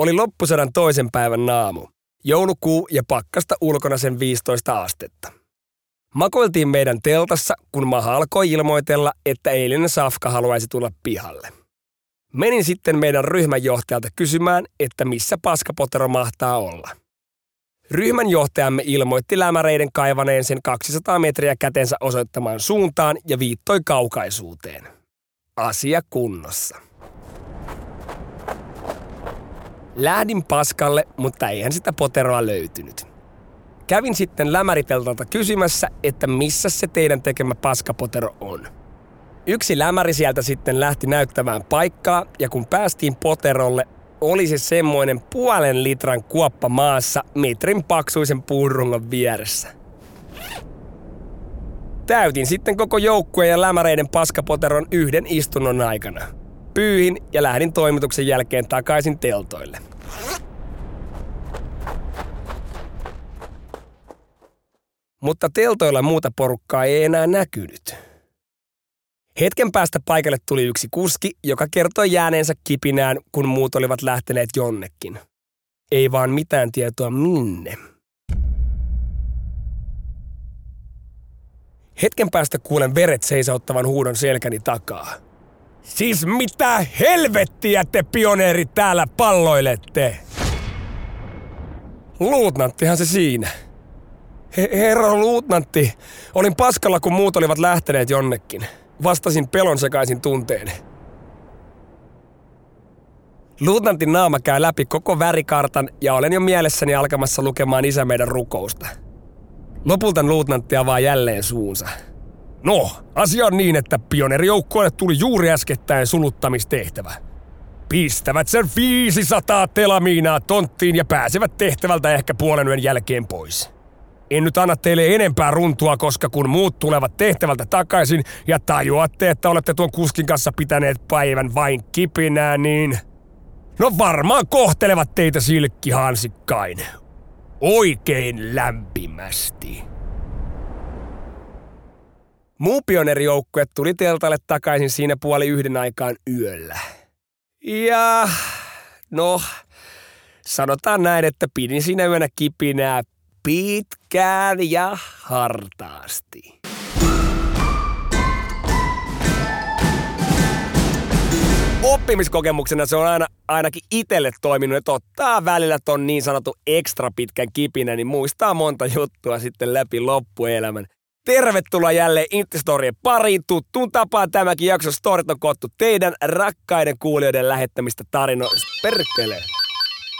Oli loppusodan toisen päivän naamu. Joulukuu ja pakkasta ulkona sen 15 astetta. Makoiltiin meidän teltassa, kun Maha alkoi ilmoitella, että eilinen Safka haluaisi tulla pihalle. Menin sitten meidän ryhmänjohtajalta kysymään, että missä paskapotero mahtaa olla. Ryhmän johtajamme ilmoitti lämäreiden kaivaneen sen 200 metriä kätensä osoittamaan suuntaan ja viittoi kaukaisuuteen. Asia kunnossa. Lähdin paskalle, mutta eihän sitä poteroa löytynyt. Kävin sitten lämäriteltalta kysymässä, että missä se teidän tekemä paskapotero on. Yksi lämäri sieltä sitten lähti näyttämään paikkaa, ja kun päästiin poterolle, oli se semmoinen puolen litran kuoppa maassa metrin paksuisen puurungon vieressä. Täytin sitten koko joukkueen ja lämäreiden paskapoteron yhden istunnon aikana. Pyyhin ja lähdin toimituksen jälkeen takaisin teltoille. Mutta teltoilla muuta porukkaa ei enää näkynyt. Hetken päästä paikalle tuli yksi kuski, joka kertoi jääneensä kipinään, kun muut olivat lähteneet jonnekin. Ei vaan mitään tietoa minne. Hetken päästä kuulen veret seisauttavan huudon selkäni takaa. Siis mitä helvettiä te pioneerit täällä palloilette? Luutnanttihan se siinä. He- herra luutnantti, olin paskalla kun muut olivat lähteneet jonnekin. Vastasin pelon sekaisin tunteen. Luutnantin naama käy läpi koko värikartan ja olen jo mielessäni alkamassa lukemaan isä meidän rukousta. Lopulta luutnantti avaa jälleen suunsa. No, asia on niin, että pioneerijoukkoille tuli juuri äskettäin suluttamistehtävä. Pistävät sen 500 telamiinaa tonttiin ja pääsevät tehtävältä ehkä puolen yön jälkeen pois. En nyt anna teille enempää runtua, koska kun muut tulevat tehtävältä takaisin ja tajuatte, että olette tuon kuskin kanssa pitäneet päivän vain kipinää, niin... No varmaan kohtelevat teitä silkkihansikkain. Oikein lämpimästi. Muu pioneerijoukkue tuli teltalle takaisin siinä puoli yhden aikaan yöllä. Ja no, sanotaan näin, että pidin siinä yönä kipinää pitkään ja hartaasti. Oppimiskokemuksena se on aina, ainakin itselle toiminut, että ottaa välillä ton niin sanottu ekstra pitkän kipinä, niin muistaa monta juttua sitten läpi loppuelämän. Tervetuloa jälleen Intistorien pariin. Tuttuun tapaan tämäkin jakso Storit on koottu teidän rakkaiden kuulijoiden lähettämistä tarinoista. Perkele.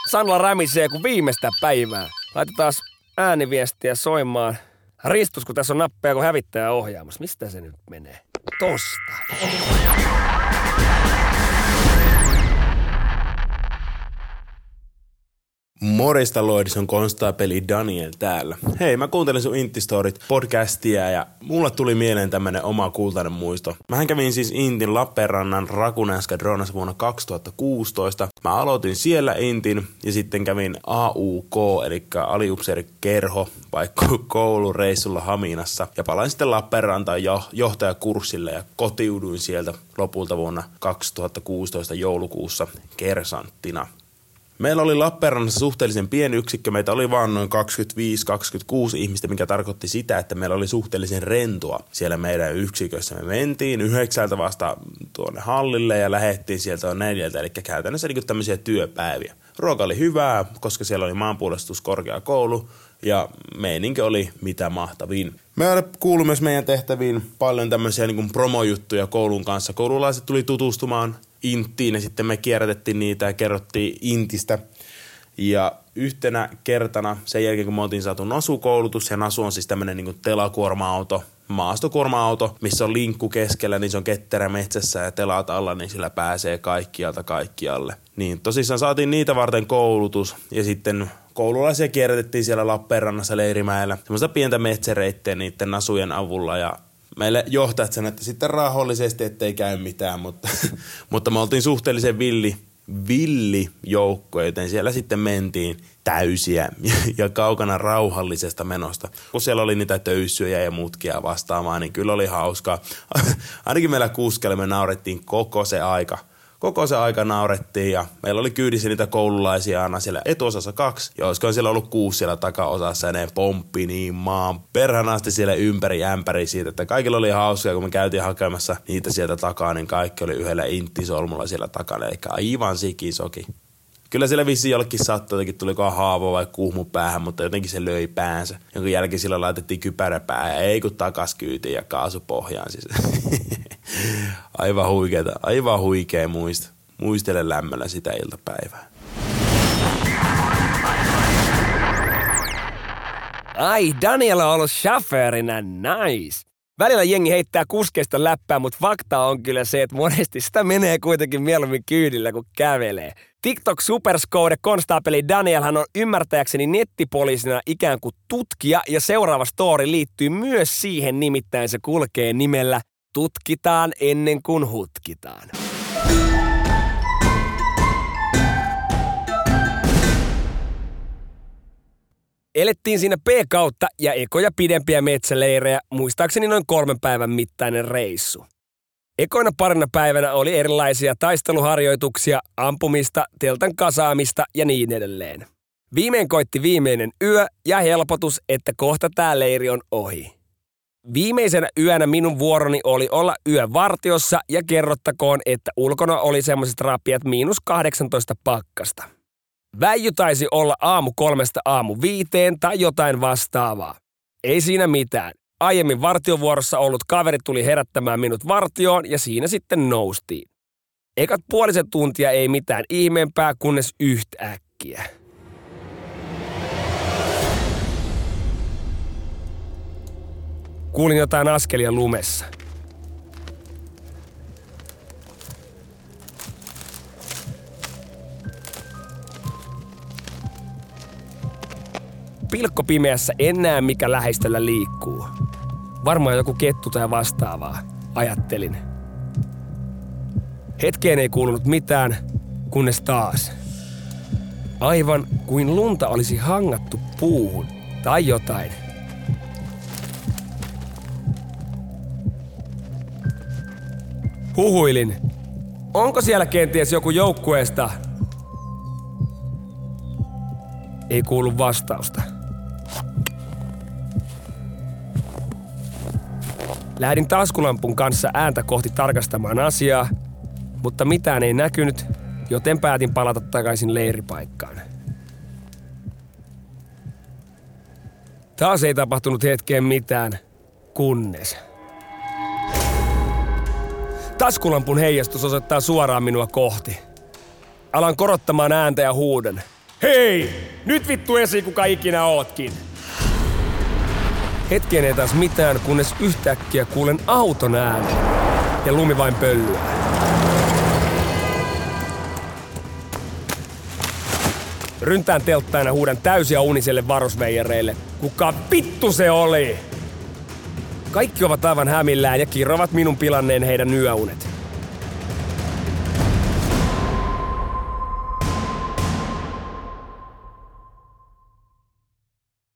Sanla rämisee kuin viimeistä päivää. Laitetaan ääniviestiä soimaan. Ristus, kun tässä on nappeja kun hävittäjä ohjaamassa. Mistä se nyt menee? Tosta. Morista Lloydis on konstaapeli Daniel täällä. Hei, mä kuuntelin sun Intistorit podcastia ja mulle tuli mieleen tämmönen oma kultainen muisto. Mähän kävin siis Intin Lappeenrannan Rakunenska Dronas vuonna 2016. Mä aloitin siellä Intin ja sitten kävin AUK, eli aliupseerikerho, vaikka koulureissulla Haminassa. Ja palain sitten Lappeenrantaan jo, johtajakurssille ja kotiuduin sieltä lopulta vuonna 2016 joulukuussa kersanttina. Meillä oli Lappeenrannassa suhteellisen pieni yksikkö, meitä oli vain noin 25-26 ihmistä, mikä tarkoitti sitä, että meillä oli suhteellisen rentoa siellä meidän yksikössä. Me mentiin yhdeksältä vasta tuonne hallille ja lähettiin sieltä on neljältä, eli käytännössä niin tämmöisiä työpäiviä. Ruoka oli hyvää, koska siellä oli maanpuolustuskorkeakoulu, ja meininki oli mitä mahtavin. Me kuului myös meidän tehtäviin paljon tämmöisiä niin promojuttuja koulun kanssa. Koululaiset tuli tutustumaan Inttiin ja sitten me kierrätettiin niitä ja kerrottiin Intistä. Ja yhtenä kertana sen jälkeen, kun me oltiin saatu NASU-koulutus, ja NASU on siis tämmöinen niin telakuorma-auto, maastokuorma-auto, missä on linkku keskellä, niin se on ketterä metsässä ja telaat alla, niin sillä pääsee kaikkialta kaikkialle. Niin tosissaan saatiin niitä varten koulutus ja sitten koululaisia kierrätettiin siellä Lappeenrannassa Leirimäellä. Semmoista pientä metsäreittiä niiden nasujen avulla ja meille johtajat sanoivat, että sitten rahollisesti ettei käy mitään, mutta, mutta me oltiin suhteellisen villi, villi joukko, joten siellä sitten mentiin täysiä ja kaukana rauhallisesta menosta. Kun siellä oli niitä töyssyjä ja mutkia vastaamaan, niin kyllä oli hauskaa. Ainakin meillä kuskelle me naurettiin koko se aika – koko se aika naurettiin ja meillä oli kyydissä niitä koululaisia aina siellä etuosassa kaksi. Ja olisiko siellä ollut kuusi siellä takaosassa ja ne pomppi niin maan perhanasti siellä ympäri ämpäri siitä, että kaikilla oli hauskaa, kun me käytiin hakemassa niitä sieltä takaa, niin kaikki oli yhdellä inttisolmulla siellä takana, eli aivan sikisoki. Kyllä siellä vissi jollekin sattui, jotenkin tuliko haavo vai kuhmu päähän, mutta jotenkin se löi päänsä. Jonka jälkeen sillä laitettiin kypärä päähän ja ei kun takas kyytiin ja kaasu pohjaan siis. aivan huikeeta, aivan huikea muista. Muistele lämmöllä sitä iltapäivää. Ai, Daniela on ollut chauffeurina, nice. Välillä jengi heittää kuskeista läppää, mutta fakta on kyllä se, että monesti sitä menee kuitenkin mieluummin kyydillä kuin kävelee. TikTok Superscode konstaapeli Danielhan on ymmärtäjäkseni nettipoliisina ikään kuin tutkija ja seuraava story liittyy myös siihen nimittäin se kulkee nimellä Tutkitaan ennen kuin hutkitaan. Elettiin siinä P-kautta ja ekoja pidempiä metsäleirejä, muistaakseni noin kolmen päivän mittainen reissu. Ekoina parina päivänä oli erilaisia taisteluharjoituksia, ampumista, teltan kasaamista ja niin edelleen. Viimein koitti viimeinen yö ja helpotus, että kohta tämä leiri on ohi. Viimeisenä yönä minun vuoroni oli olla yö vartiossa ja kerrottakoon, että ulkona oli semmoiset rapiat miinus 18 pakkasta. Väijy taisi olla aamu kolmesta aamu viiteen tai jotain vastaavaa. Ei siinä mitään. Aiemmin vartiovuorossa ollut kaveri tuli herättämään minut vartioon ja siinä sitten noustiin. Ekat puolisen tuntia ei mitään ihmeempää, kunnes yhtäkkiä. Kuulin jotain askelia lumessa. Pilkko pimeässä en näe mikä läheistöllä liikkuu. Varmaan joku kettu tai vastaavaa, ajattelin. Hetkeen ei kuulunut mitään, kunnes taas. Aivan kuin lunta olisi hangattu puuhun tai jotain. Huhuilin. Onko siellä kenties joku joukkueesta? Ei kuulu vastausta. Lähdin taskulampun kanssa ääntä kohti tarkastamaan asiaa, mutta mitään ei näkynyt, joten päätin palata takaisin leiripaikkaan. Taas ei tapahtunut hetkeen mitään, kunnes... Taskulampun heijastus osoittaa suoraan minua kohti. Alan korottamaan ääntä ja huuden. Hei! Nyt vittu esi, kuka ikinä ootkin! Hetkeen ei taas mitään, kunnes yhtäkkiä kuulen auton äänen. Ja lumi vain pöllyä. Ryntään telttaina ja huudan täysiä uniselle varusveijareille. Kuka vittu se oli? Kaikki ovat aivan hämillään ja kirrovat minun pilanneen heidän yöunet.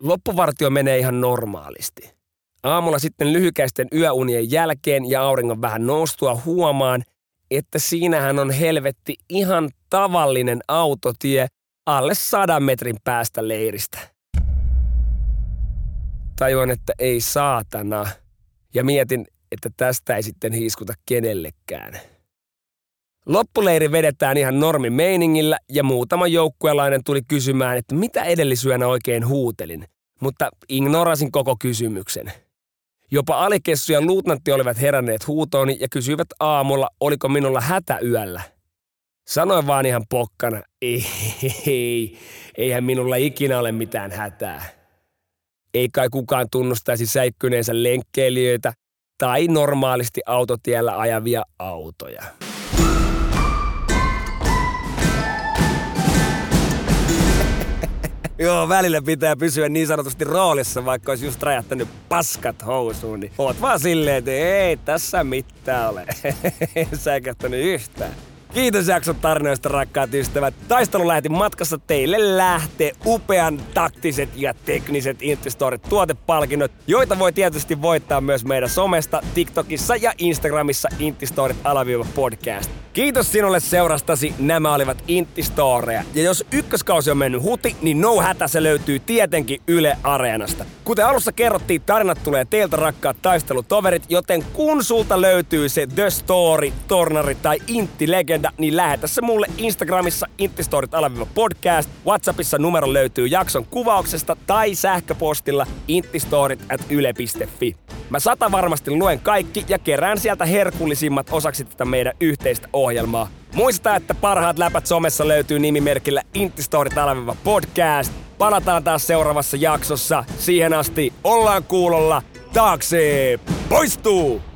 Loppuvartio menee ihan normaalisti. Aamulla sitten lyhykäisten yöunien jälkeen ja auringon vähän noustua huomaan, että siinähän on helvetti ihan tavallinen autotie alle sadan metrin päästä leiristä. Tajuan, että ei saatana – ja mietin, että tästä ei sitten hiiskuta kenellekään. Loppuleiri vedetään ihan normi meiningillä ja muutama joukkuelainen tuli kysymään, että mitä edellisyönä oikein huutelin. Mutta ignorasin koko kysymyksen. Jopa alikessu ja luutnantti olivat heränneet huutooni ja kysyivät aamulla, oliko minulla hätä yöllä. Sanoin vaan ihan pokkana, ei, ei, eihän minulla ikinä ole mitään hätää. Ei kai kukaan tunnustaisi säikkyneensä lenkkeilijöitä tai normaalisti autotiellä ajavia autoja. Joo, välillä pitää pysyä niin sanotusti roolissa, vaikka olisi just räjähtänyt paskat housuun, niin oot vaan silleen, että ei tässä mitään ole. en säikähtänyt yhtään. Kiitos jakson tarinoista, rakkaat ystävät. Taistelu lähti matkassa teille lähtee upean taktiset ja tekniset Intistorit tuotepalkinnot, joita voi tietysti voittaa myös meidän somesta, TikTokissa ja Instagramissa Intistorit alaviiva podcast. Kiitos sinulle seurastasi, nämä olivat Intistoreja. Ja jos ykköskausi on mennyt huti, niin no hätä se löytyy tietenkin Yle Areenasta. Kuten alussa kerrottiin, tarinat tulee teiltä rakkaat taistelutoverit, joten kun sulta löytyy se The Story, Tornari tai Intti Legenda, niin lähetä se mulle Instagramissa Intistorit alaviiva podcast. Whatsappissa numero löytyy jakson kuvauksesta tai sähköpostilla intistorit at yle.fi. Mä sata varmasti luen kaikki ja kerään sieltä herkullisimmat osaksi tätä meidän yhteistä ohjelmaa. Muista, että parhaat läpät somessa löytyy nimimerkillä Intistorit podcast. Palataan taas seuraavassa jaksossa. Siihen asti ollaan kuulolla. Taakse poistuu!